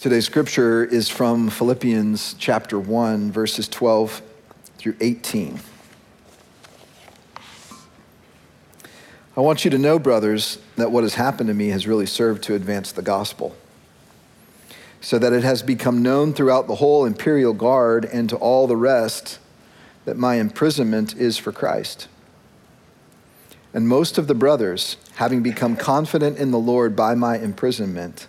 Today's scripture is from Philippians chapter 1, verses 12 through 18. I want you to know, brothers, that what has happened to me has really served to advance the gospel, so that it has become known throughout the whole imperial guard and to all the rest that my imprisonment is for Christ. And most of the brothers, having become confident in the Lord by my imprisonment,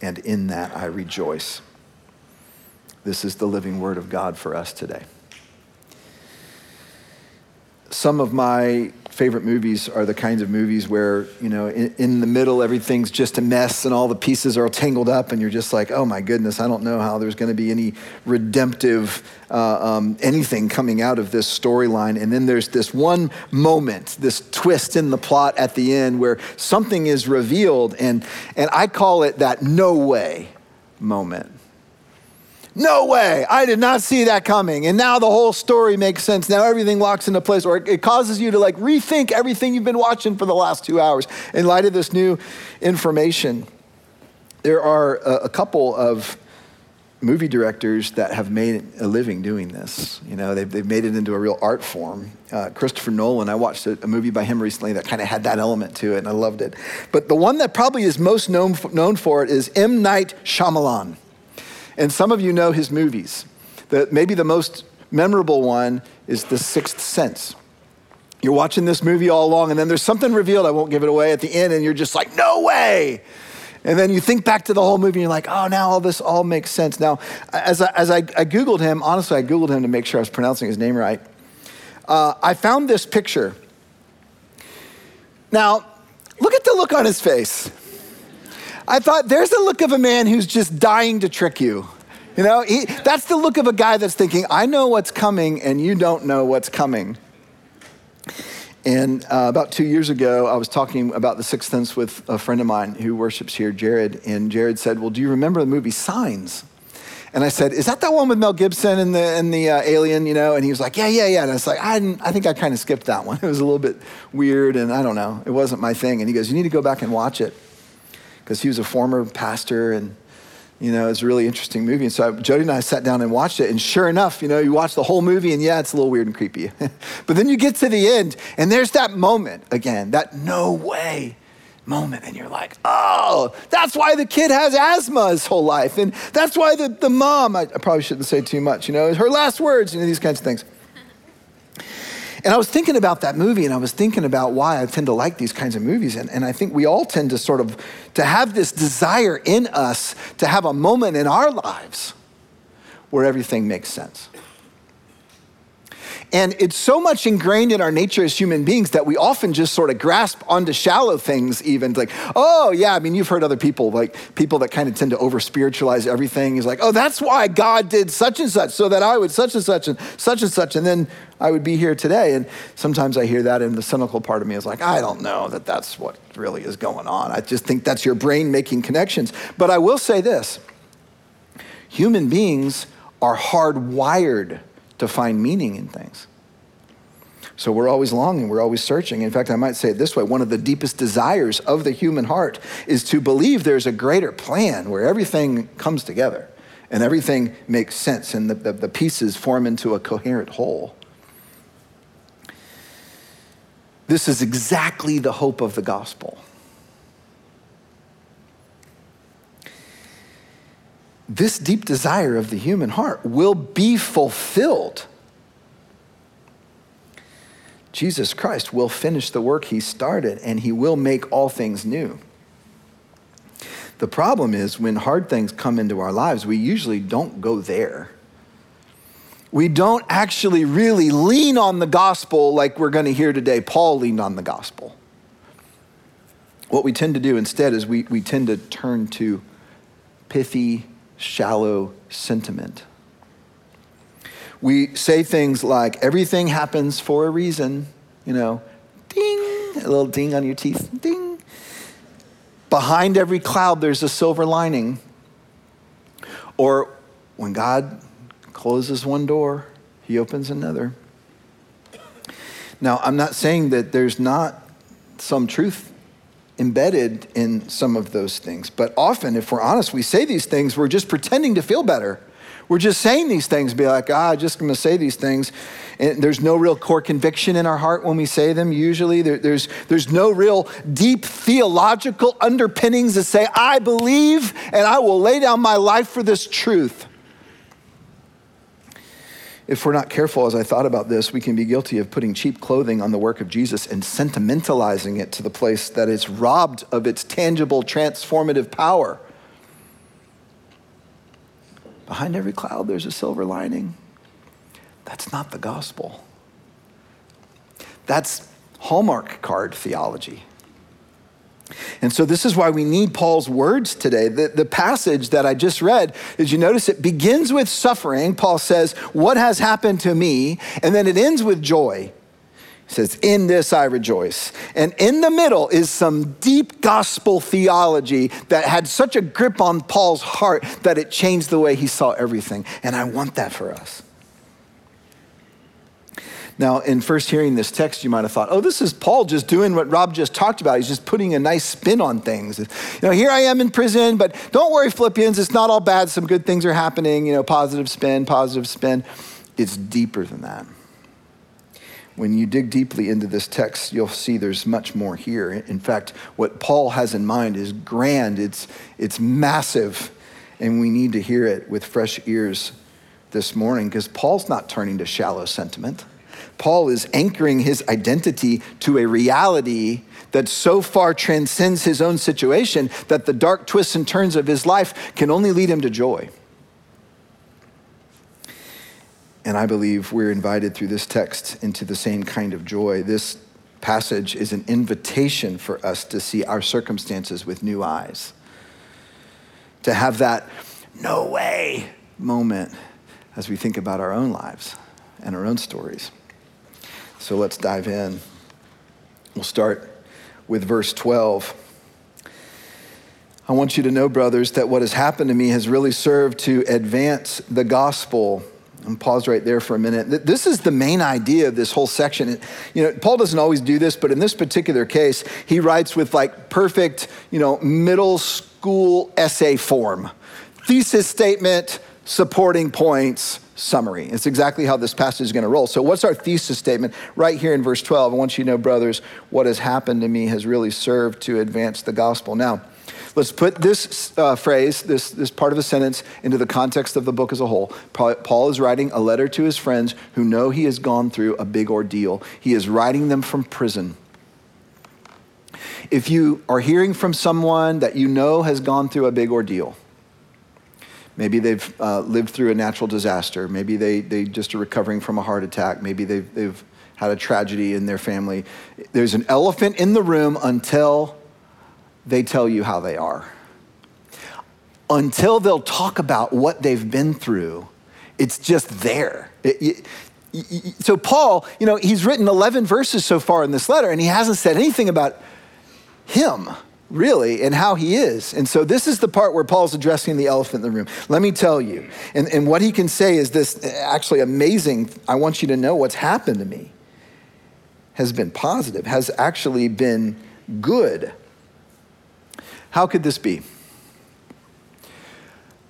And in that I rejoice. This is the living word of God for us today. Some of my favorite movies are the kinds of movies where, you know, in, in, the middle, everything's just a mess and all the pieces are all tangled up, and you're just like, oh my goodness, I don't know how there's going to be any redemptive uh, um, anything coming out of this storyline. And then there's this one moment, this twist in the plot at the end where something is revealed, and, and I call it that no way moment no way. I did not see that coming. And now the whole story makes sense. Now everything locks into place, or it causes you to like rethink everything you've been watching for the last two hours in light of this new information. There are a, couple of movie directors that have made a living doing this. You know, they've, they've made it into a real art form. Uh, Christopher Nolan, I watched a, a movie by him recently that kind of had that element to it, and I loved it. But the one that probably is most known, known for it is M. Night Shyamalan. And some of you know his movies. The, maybe the most memorable one is The Sixth Sense. You're watching this movie all along, and then there's something revealed, I won't give it away at the end, and you're just like, no way! And then you think back to the whole movie, and you're like, oh, now all this all makes sense. Now, as I, as I, I Googled him, honestly, I Googled him to make sure I was pronouncing his name right. Uh, I found this picture. Now, look at the look on his face. I thought, there's the look of a man who's just dying to trick you. You know, he, that's the look of a guy that's thinking, I know what's coming and you don't know what's coming. And uh, about two years ago, I was talking about the Sixth Sense with a friend of mine who worships here, Jared. And Jared said, Well, do you remember the movie Signs? And I said, Is that that one with Mel Gibson and the, and the uh, alien, you know? And he was like, Yeah, yeah, yeah. And I was like, I, I think I kind of skipped that one. It was a little bit weird and I don't know. It wasn't my thing. And he goes, You need to go back and watch it because he was a former pastor and you know, it's a really interesting movie. And so Jody and I sat down and watched it. And sure enough, you know, you watch the whole movie and yeah, it's a little weird and creepy. but then you get to the end and there's that moment again, that no way moment. And you're like, oh, that's why the kid has asthma his whole life. And that's why the, the mom, I, I probably shouldn't say too much, you know, her last words, you know, these kinds of things. And I was thinking about that movie and I was thinking about why I tend to like these kinds of movies. And, and I think we all tend to sort of to have this desire in us to have a moment in our lives where everything makes sense. And it's so much ingrained in our nature as human beings that we often just sort of grasp onto shallow things, even like, oh, yeah, I mean, you've heard other people, like people that kind of tend to over spiritualize everything. He's like, oh, that's why God did such and such, so that I would such and such and such and such, and then I would be here today. And sometimes I hear that, and the cynical part of me is like, I don't know that that's what really is going on. I just think that's your brain making connections. But I will say this human beings are hardwired to find meaning in things. So we're always longing, we're always searching. In fact, I might say it this way one of the deepest desires of the human heart is to believe there's a greater plan where everything comes together and everything makes sense and the, the, the pieces form into a coherent whole. This is exactly the hope of the gospel. This deep desire of the human heart will be fulfilled. Jesus Christ will finish the work he started and he will make all things new. The problem is when hard things come into our lives, we usually don't go there. We don't actually really lean on the gospel like we're going to hear today. Paul leaned on the gospel. What we tend to do instead is we, we tend to turn to pithy, shallow sentiment. We say things like, everything happens for a reason, you know, ding, a little ding on your teeth, ding. Behind every cloud, there's a silver lining. Or when God closes one door, he opens another. Now, I'm not saying that there's not some truth embedded in some of those things, but often, if we're honest, we say these things, we're just pretending to feel better. We're just saying these things, be like, ah, I'm just to say these things. And there's no real core conviction in our heart when we say them, usually. There, there's, there's no real deep theological underpinnings that say, I believe and I will lay down my life for this truth. If we're not careful, as I thought about this, we can be guilty of putting cheap clothing on the work of Jesus and sentimentalizing it to the place that it's robbed of its tangible, transformative power. Behind every cloud, there's a silver lining. That's not the gospel. That's Hallmark card theology. And so, this is why we need Paul's words today. The, the passage that I just read, did you notice it begins with suffering? Paul says, What has happened to me? And then it ends with joy. He says, In this I rejoice. And in the middle is some deep gospel theology that had such a grip on Paul's heart that it changed the way he saw everything. And I want that for us. Now, in first hearing this text, you might have thought, oh, this is Paul just doing what Rob just talked about. He's just putting a nice spin on things. You know, here I am in prison, but don't worry, Philippians, it's not all bad. Some good things are happening, you know, positive spin, positive spin. It's deeper than that when you dig deeply into this text, you'll see there's much more here. In fact, what Paul has in mind is grand, it's, it's massive, and we need to hear it with fresh ears this morning because Paul's not turning to shallow sentiment. Paul is anchoring his identity to a reality that so far transcends his own situation that the dark twists and turns of his life can only lead him to joy. And I believe we're invited through this text into the same kind of joy. This passage is an invitation for us to see our circumstances with new eyes, to have that no way moment as we think about our own lives and our own stories. So let's dive in. We'll start with verse 12. I want you to know, brothers, that what has happened to me has really served to advance the gospel and pause right there for a minute. This is the main idea of this whole section. You know, Paul doesn't always do this, but in this particular case, he writes with like perfect, you know, middle school essay form. Thesis statement, supporting points, summary. It's exactly how this passage is going to roll. So, what's our thesis statement? Right here in verse 12, I want you to know, brothers, what has happened to me has really served to advance the gospel. Now, Let's put this uh, phrase, this, this part of a sentence, into the context of the book as a whole. Paul is writing a letter to his friends who know he has gone through a big ordeal. He is writing them from prison. If you are hearing from someone that you know has gone through a big ordeal, maybe they've uh, lived through a natural disaster, maybe they, they just are recovering from a heart attack, maybe they've, they've had a tragedy in their family, there's an elephant in the room until they tell you how they are. Until they'll talk about what they've been through, it's just there. It, it, so, Paul, you know, he's written 11 verses so far in this letter, and he hasn't said anything about him, really, and how he is. And so, this is the part where Paul's addressing the elephant in the room. Let me tell you. And, and what he can say is this actually amazing. I want you to know what's happened to me has been positive, has actually been good. How could this be?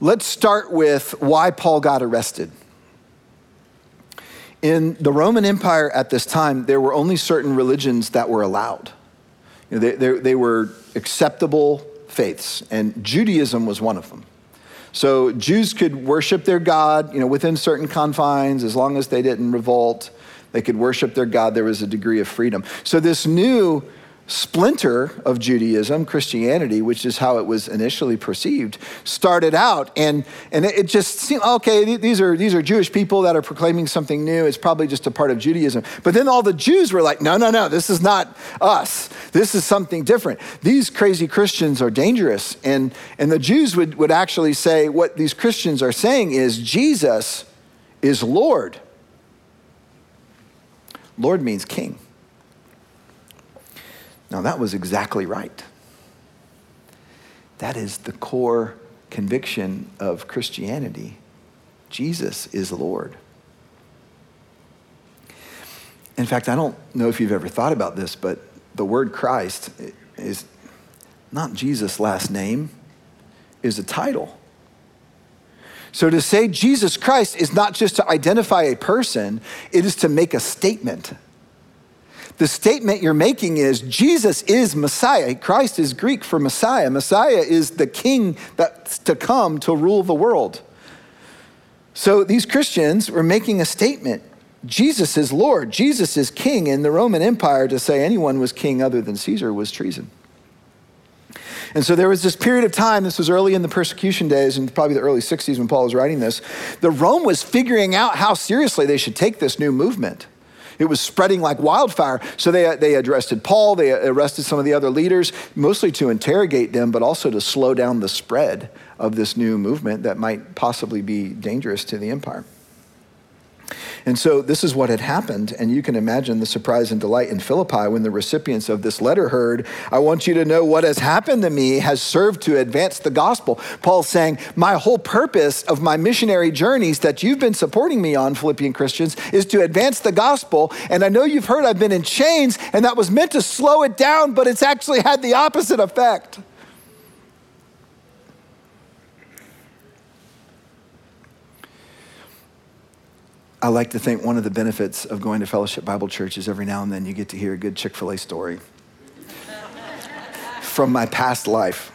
Let's start with why Paul got arrested. In the Roman Empire at this time, there were only certain religions that were allowed. You know, they, they, they were acceptable faiths, and Judaism was one of them. So Jews could worship their God, you know, within certain confines, as long as they didn't revolt. They could worship their God. There was a degree of freedom. So this new splinter of Judaism, Christianity, which is how it was initially perceived, started out. And, and it just seemed, okay, these are, these are Jewish people that are proclaiming something new. It's probably just a part of Judaism. But then all the Jews were like, no, no, no, this is not us. This is something different. These crazy Christians are dangerous. And, and the Jews would, would actually say what these Christians are saying is Jesus is Lord. Lord means king. Now, that was exactly right. That is the core conviction of Christianity Jesus is Lord. In fact, I don't know if you've ever thought about this, but the word Christ is not Jesus' last name, is a title. So to say Jesus Christ is not just to identify a person, it is to make a statement. The statement you're making is Jesus is Messiah. Christ is Greek for Messiah. Messiah is the king that's to come to rule the world. So these Christians were making a statement. Jesus is Lord. Jesus is king. In the Roman Empire, to say anyone was king other than Caesar was treason. And so there was this period of time, this was early in the persecution days, and probably the early 60s when Paul was writing this, the Rome was figuring out how seriously they should take this new movement. It was spreading like wildfire. So they, they arrested Paul, they arrested some of the other leaders, mostly to interrogate them, but also to slow down the spread of this new movement that might possibly be dangerous to the empire. And so this is what had happened. And you can imagine the surprise and delight in Philippi when the recipients of this letter heard, I want you to know what has happened to me has served to advance the gospel. Paul's saying, My whole purpose of my missionary journeys that you've been supporting me on, Philippian Christians, is to advance the gospel. And I know you've heard I've been in chains, and that was meant to slow it down, but it's actually had the opposite effect. I like to think one of the benefits of going to Fellowship Bible Church is every now and then you get to hear a good Chick fil A story from my past life.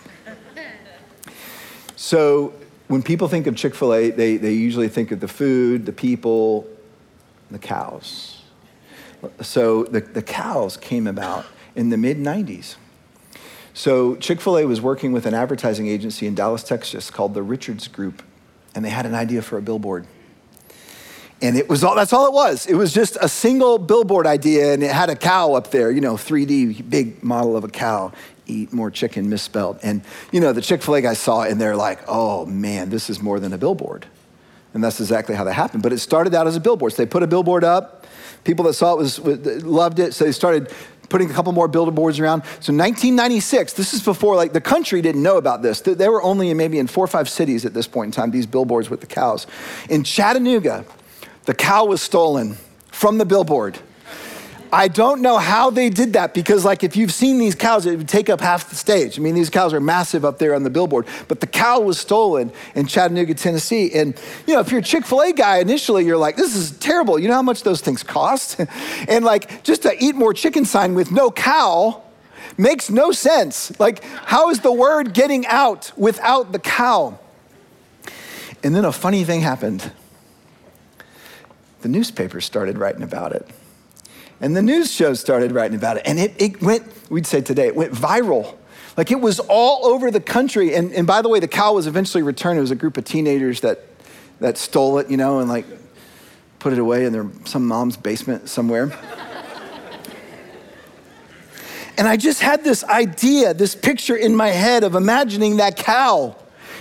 So, when people think of Chick fil A, they, they usually think of the food, the people, the cows. So, the, the cows came about in the mid 90s. So, Chick fil A was working with an advertising agency in Dallas, Texas called the Richards Group, and they had an idea for a billboard. And it was all, that's all it was. It was just a single billboard idea, and it had a cow up there, you know, 3D, big model of a cow. Eat more chicken misspelled. And, you know, the Chick fil A guys saw it, and they're like, oh man, this is more than a billboard. And that's exactly how that happened. But it started out as a billboard. So they put a billboard up. People that saw it was, loved it. So they started putting a couple more billboards around. So 1996, this is before like the country didn't know about this. They were only maybe in four or five cities at this point in time, these billboards with the cows. In Chattanooga, the cow was stolen from the billboard. I don't know how they did that because, like, if you've seen these cows, it would take up half the stage. I mean, these cows are massive up there on the billboard. But the cow was stolen in Chattanooga, Tennessee. And, you know, if you're a Chick fil A guy, initially you're like, this is terrible. You know how much those things cost? and, like, just to eat more chicken sign with no cow makes no sense. Like, how is the word getting out without the cow? And then a funny thing happened the newspapers started writing about it. And the news shows started writing about it. And it, it went, we'd say today, it went viral. Like it was all over the country. And, and by the way, the cow was eventually returned. It was a group of teenagers that, that stole it, you know, and like put it away in their, some mom's basement somewhere. and I just had this idea, this picture in my head of imagining that cow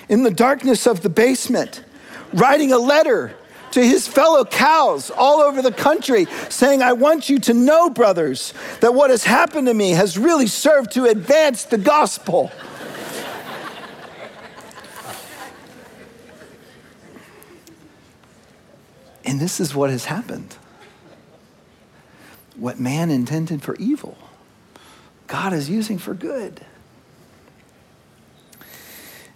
in the darkness of the basement, writing a letter to his fellow cows all over the country, saying, I want you to know, brothers, that what has happened to me has really served to advance the gospel. and this is what has happened. What man intended for evil, God is using for good.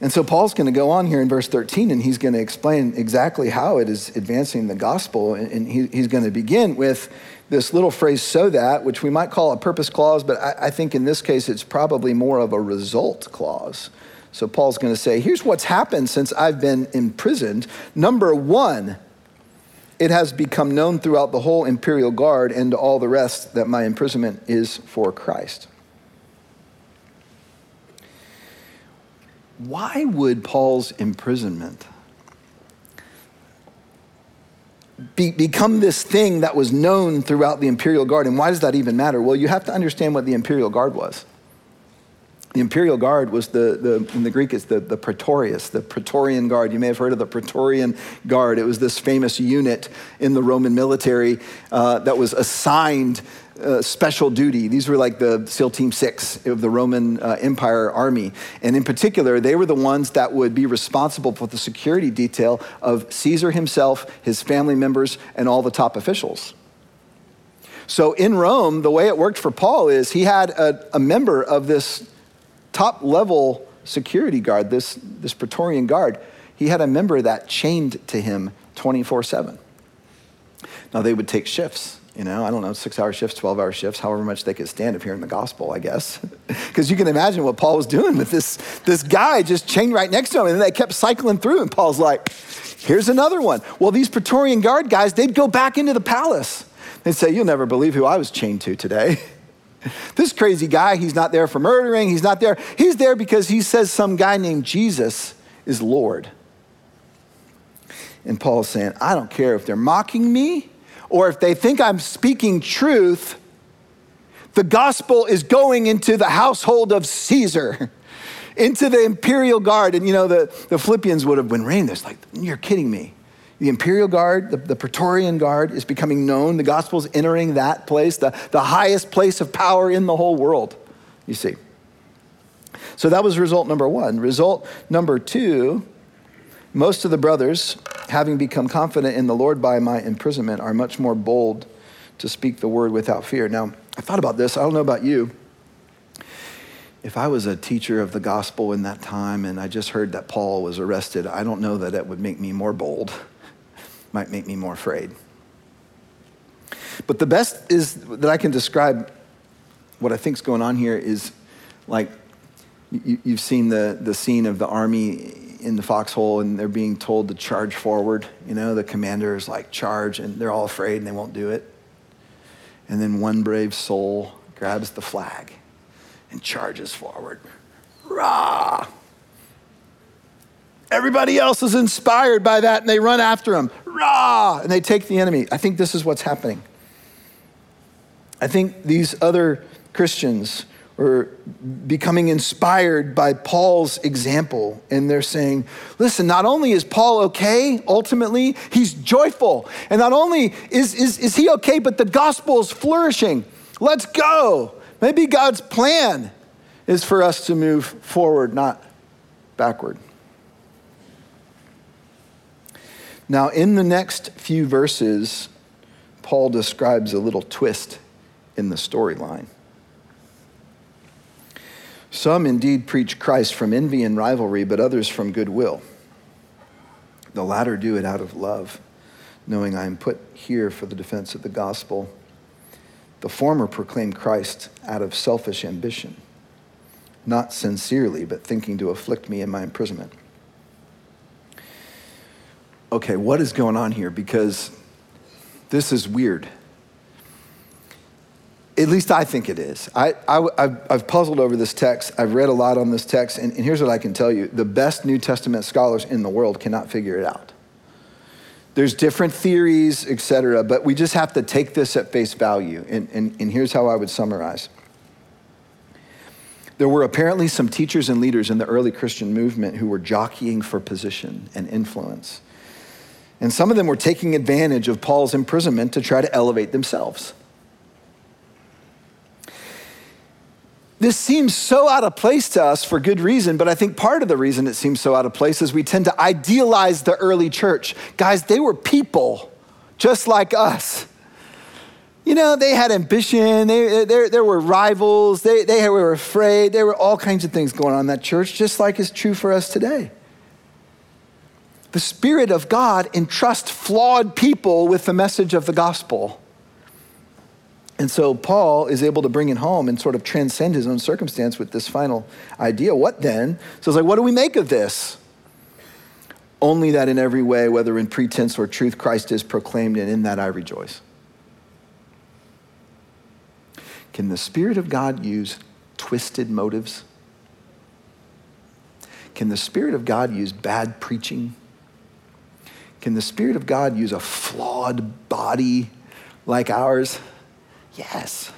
And so Paul's going to go on here in verse 13 and he's going to explain exactly how it is advancing the gospel. And he, he's going to begin with this little phrase, so that, which we might call a purpose clause, but I, I think in this case it's probably more of a result clause. So Paul's going to say, here's what's happened since I've been imprisoned. Number one, it has become known throughout the whole imperial guard and to all the rest that my imprisonment is for Christ. Why would Paul's imprisonment be, become this thing that was known throughout the imperial guard? And why does that even matter? Well, you have to understand what the imperial guard was. The imperial guard was the, the in the Greek, it's the, the Praetorius, the Praetorian Guard. You may have heard of the Praetorian Guard. It was this famous unit in the Roman military uh, that was assigned uh, special duty. These were like the SEAL Team 6 of the Roman uh, Empire Army. And in particular, they were the ones that would be responsible for the security detail of Caesar himself, his family members, and all the top officials. So in Rome, the way it worked for Paul is he had a, a member of this top level security guard, this, this Praetorian guard, he had a member that chained to him 24 7. Now they would take shifts, you know, I don't know, six hour shifts, 12 hour shifts, however much they could stand of hearing the gospel, I guess. Because you can imagine what Paul was doing with this, this guy just chained right next to him. And they kept cycling through, and Paul's like, here's another one. Well, these Praetorian guard guys, they'd go back into the palace. They'd say, You'll never believe who I was chained to today. This crazy guy, he's not there for murdering. He's not there. He's there because he says some guy named Jesus is Lord. And Paul's saying, I don't care if they're mocking me or if they think I'm speaking truth. The gospel is going into the household of Caesar, into the imperial guard. And you know, the, the Philippians would have been reading this like, you're kidding me. The imperial guard, the, the, Praetorian guard, is becoming known. The gospel is entering that place, the, the highest place of power in the whole world, you see. So that was result number one. Result number two most of the brothers, having become confident in the Lord by my imprisonment, are much more bold to speak the word without fear. Now, I thought about this. I don't know about you. If I was a teacher of the gospel in that time and I just heard that Paul was arrested, I don't know that it would make me more bold might make me more afraid. But the best is that I can describe what I think is going on here is like you, have seen the, the scene of the army in the foxhole and they're being told to charge forward. You know, the commander is like, charge, and they're all afraid and they won't do it. And then one brave soul grabs the flag and charges forward. Rah! Everybody else is inspired by that and they run after him. Rah! And they take the enemy. I think this is what's happening. I think these other Christians are becoming inspired by Paul's example. And they're saying, listen, not only is Paul okay, ultimately, he's joyful. And not only is, is, is he okay, but the gospel is flourishing. Let's go. Maybe God's plan is for us to move forward, not backward. Now, in the next few verses, Paul describes a little twist in the storyline. Some indeed preach Christ from envy and rivalry, but others from goodwill. The latter do it out of love, knowing I am put here for the defense of the gospel. The former proclaim Christ out of selfish ambition, not sincerely, but thinking to afflict me in my imprisonment okay, what is going on here? Because this is weird. At least I think it is. I, have puzzled over this text. I've read a lot on this text, and, and here's what I can tell you the best New Testament scholars in the world cannot figure it out. There's different theories, etc., but we just have to take this at face value. And, and, and here's how I would summarize. There were apparently some teachers and leaders in the early Christian movement who were jockeying for position and influence. And some of them were taking advantage of Paul's imprisonment to try to elevate themselves. This seems so out of place to us for good reason, but I think part of the reason it seems so out of place is we tend to idealize the early church. Guys, they were people just like us. You know, they had ambition, they, they, there were rivals, they, they were afraid, there were all kinds of things going on in that church, just like is true for us today the Spirit of God entrusts flawed people with the message of the gospel. And so Paul is able to bring it home and sort of transcend his own circumstance with this final idea. What then? So it's like, what do we make of this? Only that in every way, whether in pretense or truth, Christ is proclaimed, and in that I rejoice. Can the Spirit of God use twisted motives? can the Spirit of God use bad preaching? Can the Spirit of God use a flawed body like ours? Yes.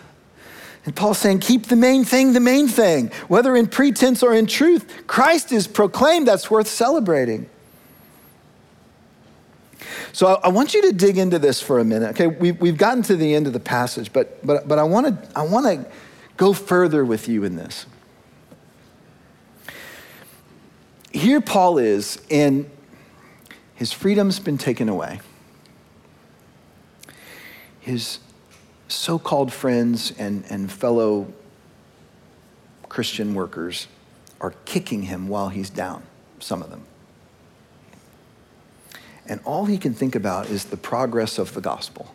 And Paul's saying, keep the main thing the main thing. Whether in pretense or in truth, Christ is proclaimed. That's worth celebrating. So I, I want you to dig into this for a minute. Okay, we've, we've gotten to the end of the passage, but, but, but I want to I wanna go further with you in this. Here Paul is, and his freedom's been taken away. His so called friends and, and fellow Christian workers are kicking him while he's down, some of them. And all he can think about is the progress of the gospel.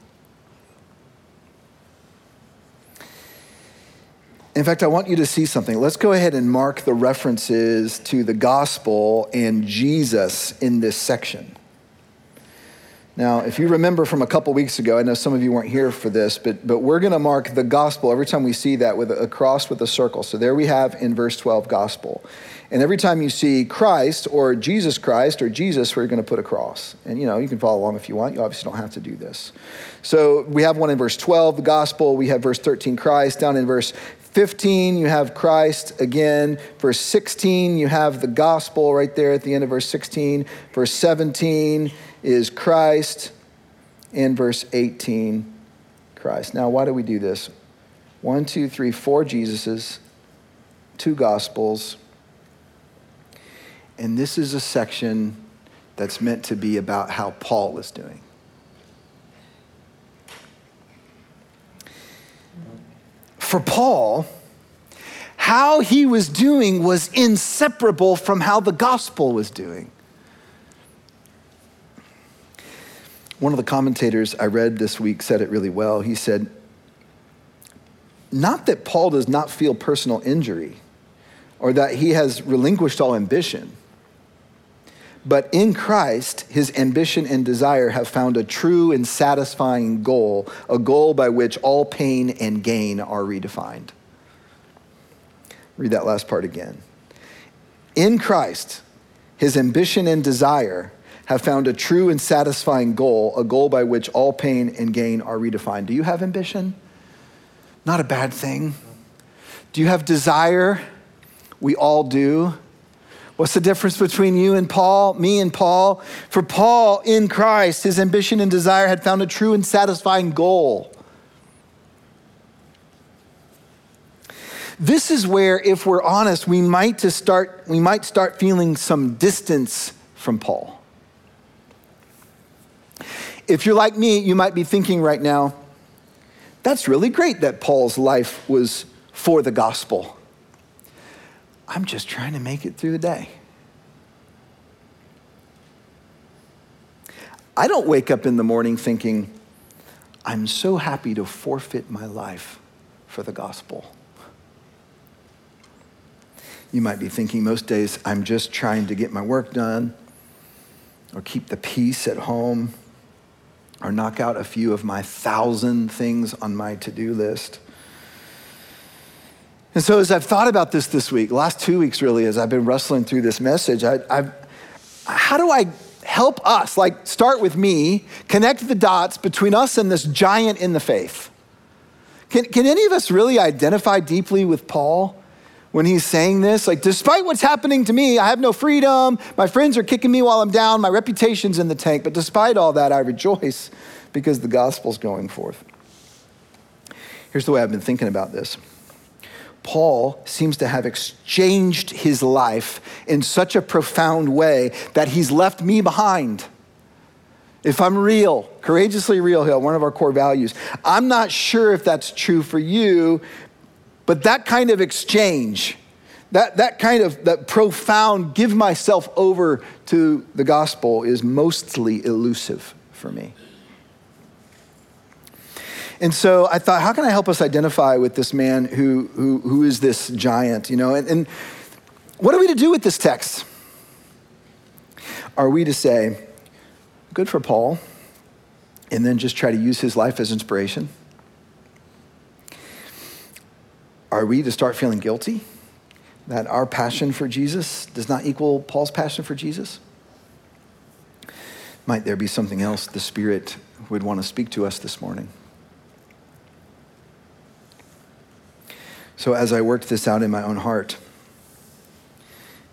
In fact, I want you to see something. Let's go ahead and mark the references to the gospel and Jesus in this section. Now, if you remember from a couple weeks ago, I know some of you weren't here for this, but, but we're going to mark the gospel every time we see that with a, a cross with a circle. So there we have in verse 12 gospel. And every time you see Christ or Jesus Christ or Jesus, we're going to put a cross. And you know, you can follow along if you want. You obviously don't have to do this. So we have one in verse 12, the gospel. We have verse 13, Christ. Down in verse 15, you have Christ again. Verse 16, you have the gospel right there at the end of verse 16. Verse 17 is Christ. in verse 18, Christ. Now, why do we do this? One, two, three, four Jesuses, two gospels. And this is a section that's meant to be about how Paul is doing. for Paul, how he was doing was inseparable from how the gospel was doing. One of the commentators I read this week said it really well. He said, Not that Paul does not feel personal injury or that he has relinquished all ambition but in Christ, his ambition and desire have found a true and satisfying goal, a goal by which all pain and gain are redefined. Read that last part again. In Christ, his ambition and desire have found a true and satisfying goal, a goal by which all pain and gain are redefined. Do you have ambition? Not a bad thing. Do you have desire? We all do. What's the difference between you and Paul, me and Paul? For Paul in Christ, his ambition and desire had found a true and satisfying goal. This is where, if we're honest, we might, to start, we might start feeling some distance from Paul. If you're like me, you might be thinking right now, that's really great that Paul's life was for the gospel. I'm just trying to make it through the day. I don't wake up in the morning thinking, I'm so happy to forfeit my life for the gospel. You might be thinking most days, I'm just trying to get my work done or keep the peace at home or knock out a few of my thousand things on my to do list. And so, as I've thought about this this week, last two weeks really, as I've been wrestling through this message, I, I've, how do I help us, like start with me, connect the dots between us and this giant in the faith? Can, can any of us really identify deeply with Paul when he's saying this? Like, despite what's happening to me, I have no freedom, my friends are kicking me while I'm down, my reputation's in the tank, but despite all that, I rejoice because the gospel's going forth. Here's the way I've been thinking about this. Paul seems to have exchanged his life in such a profound way that he's left me behind. If I'm real, courageously real, Hill, one of our core values, I'm not sure if that's true for you, but that kind of exchange, that, that kind of that profound give myself over to the gospel is mostly elusive for me. And so I thought, how can I help us identify with this man who, who, who is this giant, you know? And, and what are we to do with this text? Are we to say, good for Paul, and then just try to use his life as inspiration? Are we to start feeling guilty that our passion for Jesus does not equal Paul's passion for Jesus? Might there be something else the Spirit would want to speak to us this morning? So, as I worked this out in my own heart,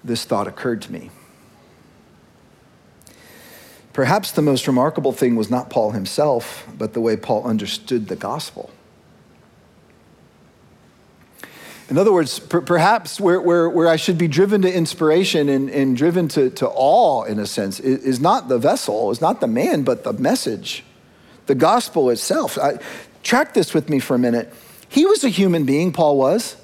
this thought occurred to me. Perhaps the most remarkable thing was not Paul himself, but the way Paul understood the gospel. In other words, per- perhaps where, where, where I should be driven to inspiration and, and driven to, to awe, in a sense, is, is not the vessel, is not the man, but the message, the gospel itself. I, track this with me for a minute. He was a human being, Paul was.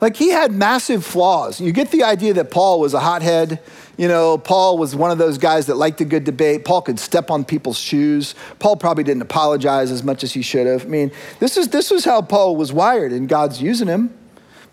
Like he had massive flaws. You get the idea that Paul was a hothead. You know, Paul was one of those guys that liked a good debate. Paul could step on people's shoes. Paul probably didn't apologize as much as he should have. I mean, this is this was how Paul was wired, and God's using him.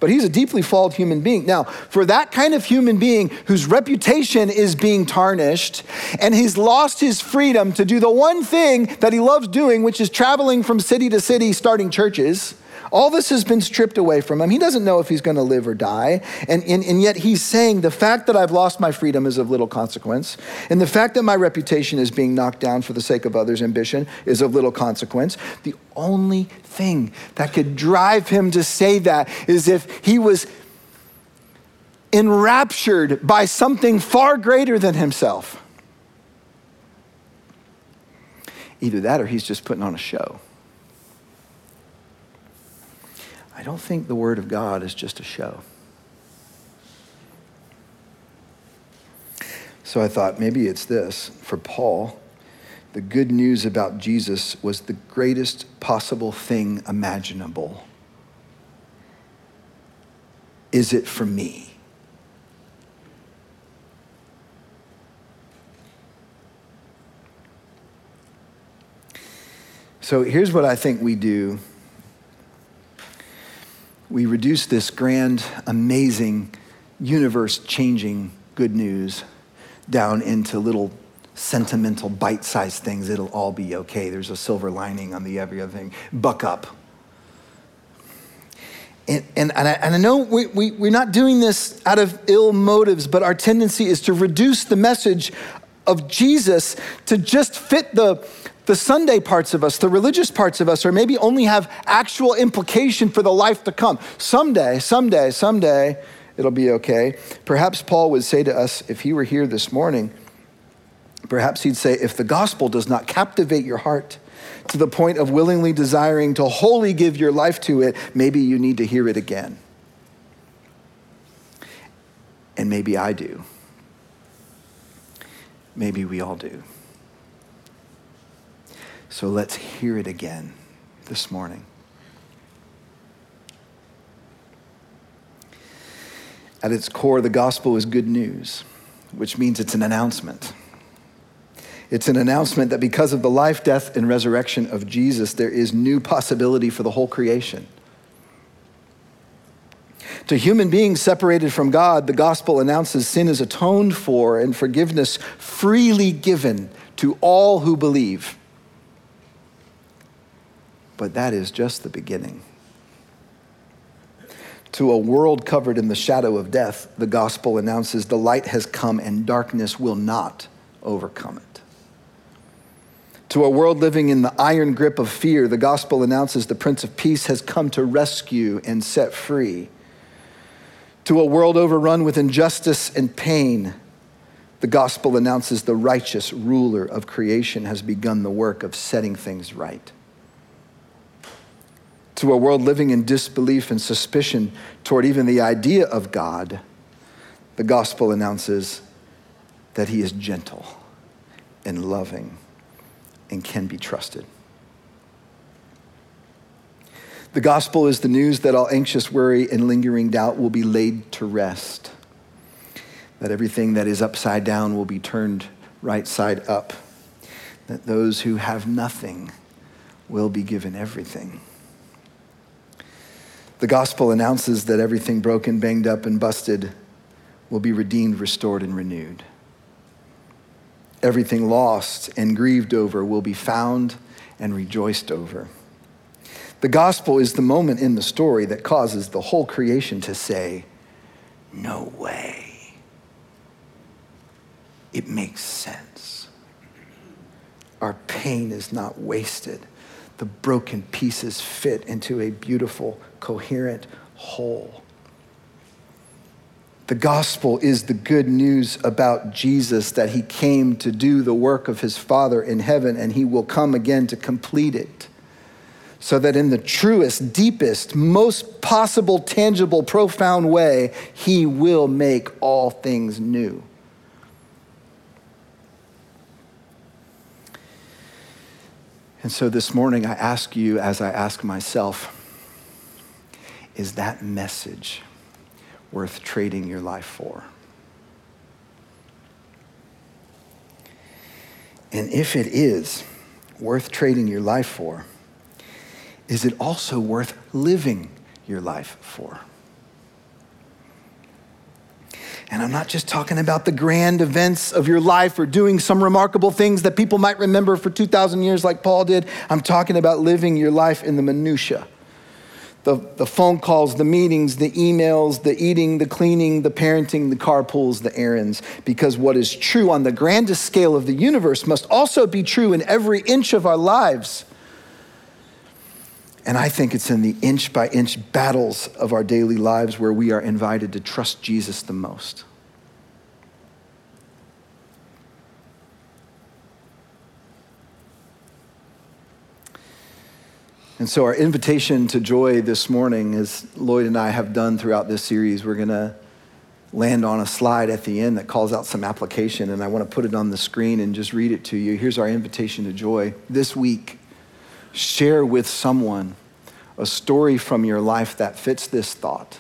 But he's a deeply flawed human being. Now, for that kind of human being whose reputation is being tarnished, and he's lost his freedom to do the one thing that he loves doing, which is traveling from city to city, starting churches all this has been stripped away from him. He doesn't know if he's going to live or die. And, and, and yet he's saying the fact that I've lost my freedom is of little consequence. And the fact that my reputation is being knocked down for the sake of others' ambition is of little consequence. The only thing that could drive him to say that is if he was enraptured by something far greater than himself. Either that or he's just putting on a show. I don't think the Word of God is just a show. So I thought maybe it's this. For Paul, the good news about Jesus was the greatest possible thing imaginable. Is it for me? So here's what I think we do we reduce this grand, amazing, universe changing good news down into little sentimental, bite sized things. It'll all be okay. There's a silver lining on the every other thing. Buck up. And, and, and, I, and I know we, we, we're not doing this out of ill motives, but our tendency is to reduce the message of Jesus to just fit the, the Sunday parts of us, the religious parts of us, or maybe only have actual implication for the life to come. Someday, someday, someday, it'll be okay. Perhaps Paul would say to us, if he were here this morning, perhaps he'd say, if the gospel does not captivate your heart to the point of willingly desiring to wholly give your life to it, maybe you need to hear it again. And maybe I do. Maybe we all do. So let's hear it again this morning. At its core, the gospel is good news, which means it's an announcement. It's an announcement that because of the life, death, and resurrection of Jesus, there is new possibility for the whole creation. To human beings separated from God, the gospel announces sin is atoned for and forgiveness freely given to all who believe. But that is just the beginning. To a world covered in the shadow of death, the gospel announces the light has come and darkness will not overcome it. To a world living in the iron grip of fear, the gospel announces the Prince of Peace has come to rescue and set free. To a world overrun with injustice and pain, the gospel announces the righteous ruler of creation has begun the work of setting things right to a world living in disbelief and suspicion toward even the idea of God, the gospel announces that he is gentle and loving and can be trusted. The gospel is the news that all anxious worry and lingering doubt will be laid to rest, that everything that is upside down will be turned right side up, that those who have nothing will be given everything. The gospel announces that everything broken, banged up, and busted will be redeemed, restored, and renewed. Everything lost and grieved over will be found and rejoiced over. The gospel is the moment in the story that causes the whole creation to say, no way. It makes sense. Our pain is not wasted. The broken pieces fit into a beautiful, coherent whole. The gospel is the good news about Jesus that he came to do the work of his Father in heaven and he will come again to complete it. So that in the truest, deepest, most possible, tangible, profound way, he will make all things new. And so this morning, I ask you, as I ask myself, is that message worth trading your life for? And if it is worth trading your life for, is it also worth living your life for? And I'm not just talking about the grand events of your life or doing some remarkable things that people might remember for 2,000 years like Paul did. I'm talking about living your life in the minutiae the, the phone calls, the meetings, the emails, the eating, the cleaning, the parenting, the carpools, the errands. Because what is true on the grandest scale of the universe must also be true in every inch of our lives. And I think it's in the inch by inch battles of our daily lives where we are invited to trust Jesus the most. And so, our invitation to joy this morning, as Lloyd and I have done throughout this series, we're going to land on a slide at the end that calls out some application, and I want to put it on the screen and just read it to you. Here's our invitation to joy. This week, share with someone a story from your life that fits this thought.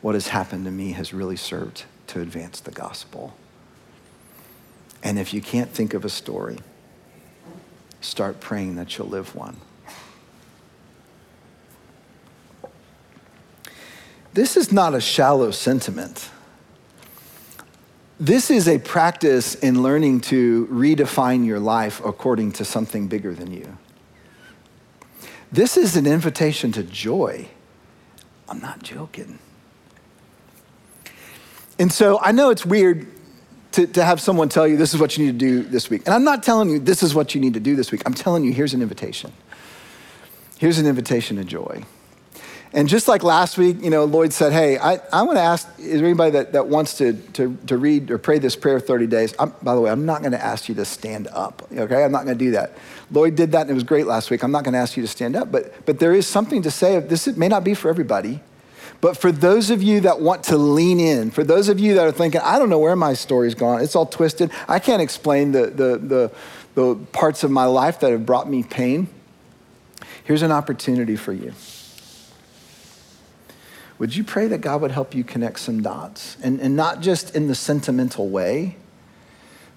What has happened to me has really served to advance the gospel. And if you can't think of a story, start praying that you'll live one. This is not a shallow sentiment. This is a practice in learning to redefine your life according to something bigger than you. This is an invitation to joy. I'm not joking. And so I know it's weird to, to have someone tell you this is what you need to do this week. And I'm not telling you this is what you need to do this week. I'm telling you here's an invitation. Here's an invitation to joy. And just like last week, you know, Lloyd said, hey, I, I want to ask, is there anybody that, that wants to, to, to read or pray this prayer 30 days? I'm, by the way, I'm not going to ask you to stand up, okay? I'm not going to do that. Lloyd did that and it was great last week. I'm not going to ask you to stand up, but, but there is something to say. This may not be for everybody, but for those of you that want to lean in, for those of you that are thinking, I don't know where my story's gone, it's all twisted, I can't explain the, the, the, the parts of my life that have brought me pain, here's an opportunity for you would you pray that God would help you connect some dots? And, and not just in the sentimental way,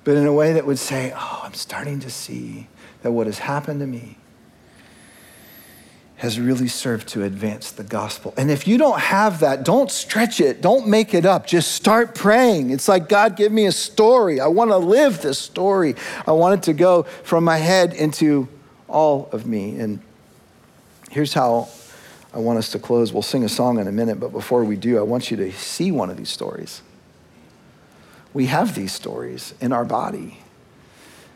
but in a way that would say, Oh, I'm starting to see that what has happened to me has really served to advance the gospel. And if you don't have that, don't stretch it, don't make it up. Just start praying. It's like, God, give me a story. I want to live this story. I want it to go from my head into all of me. And here's how I want us to close. We'll sing a song in a minute, but before we do, I want you to see one of these stories. We have these stories in our body.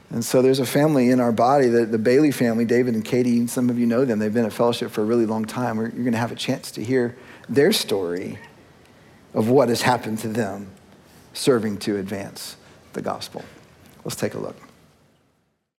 And so there's a family in our body, the, the Bailey family, David and Katie, and some of you know them. They've been at fellowship for a really long time. You're going to have a chance to hear their story of what has happened to them serving to advance the gospel. Let's take a look.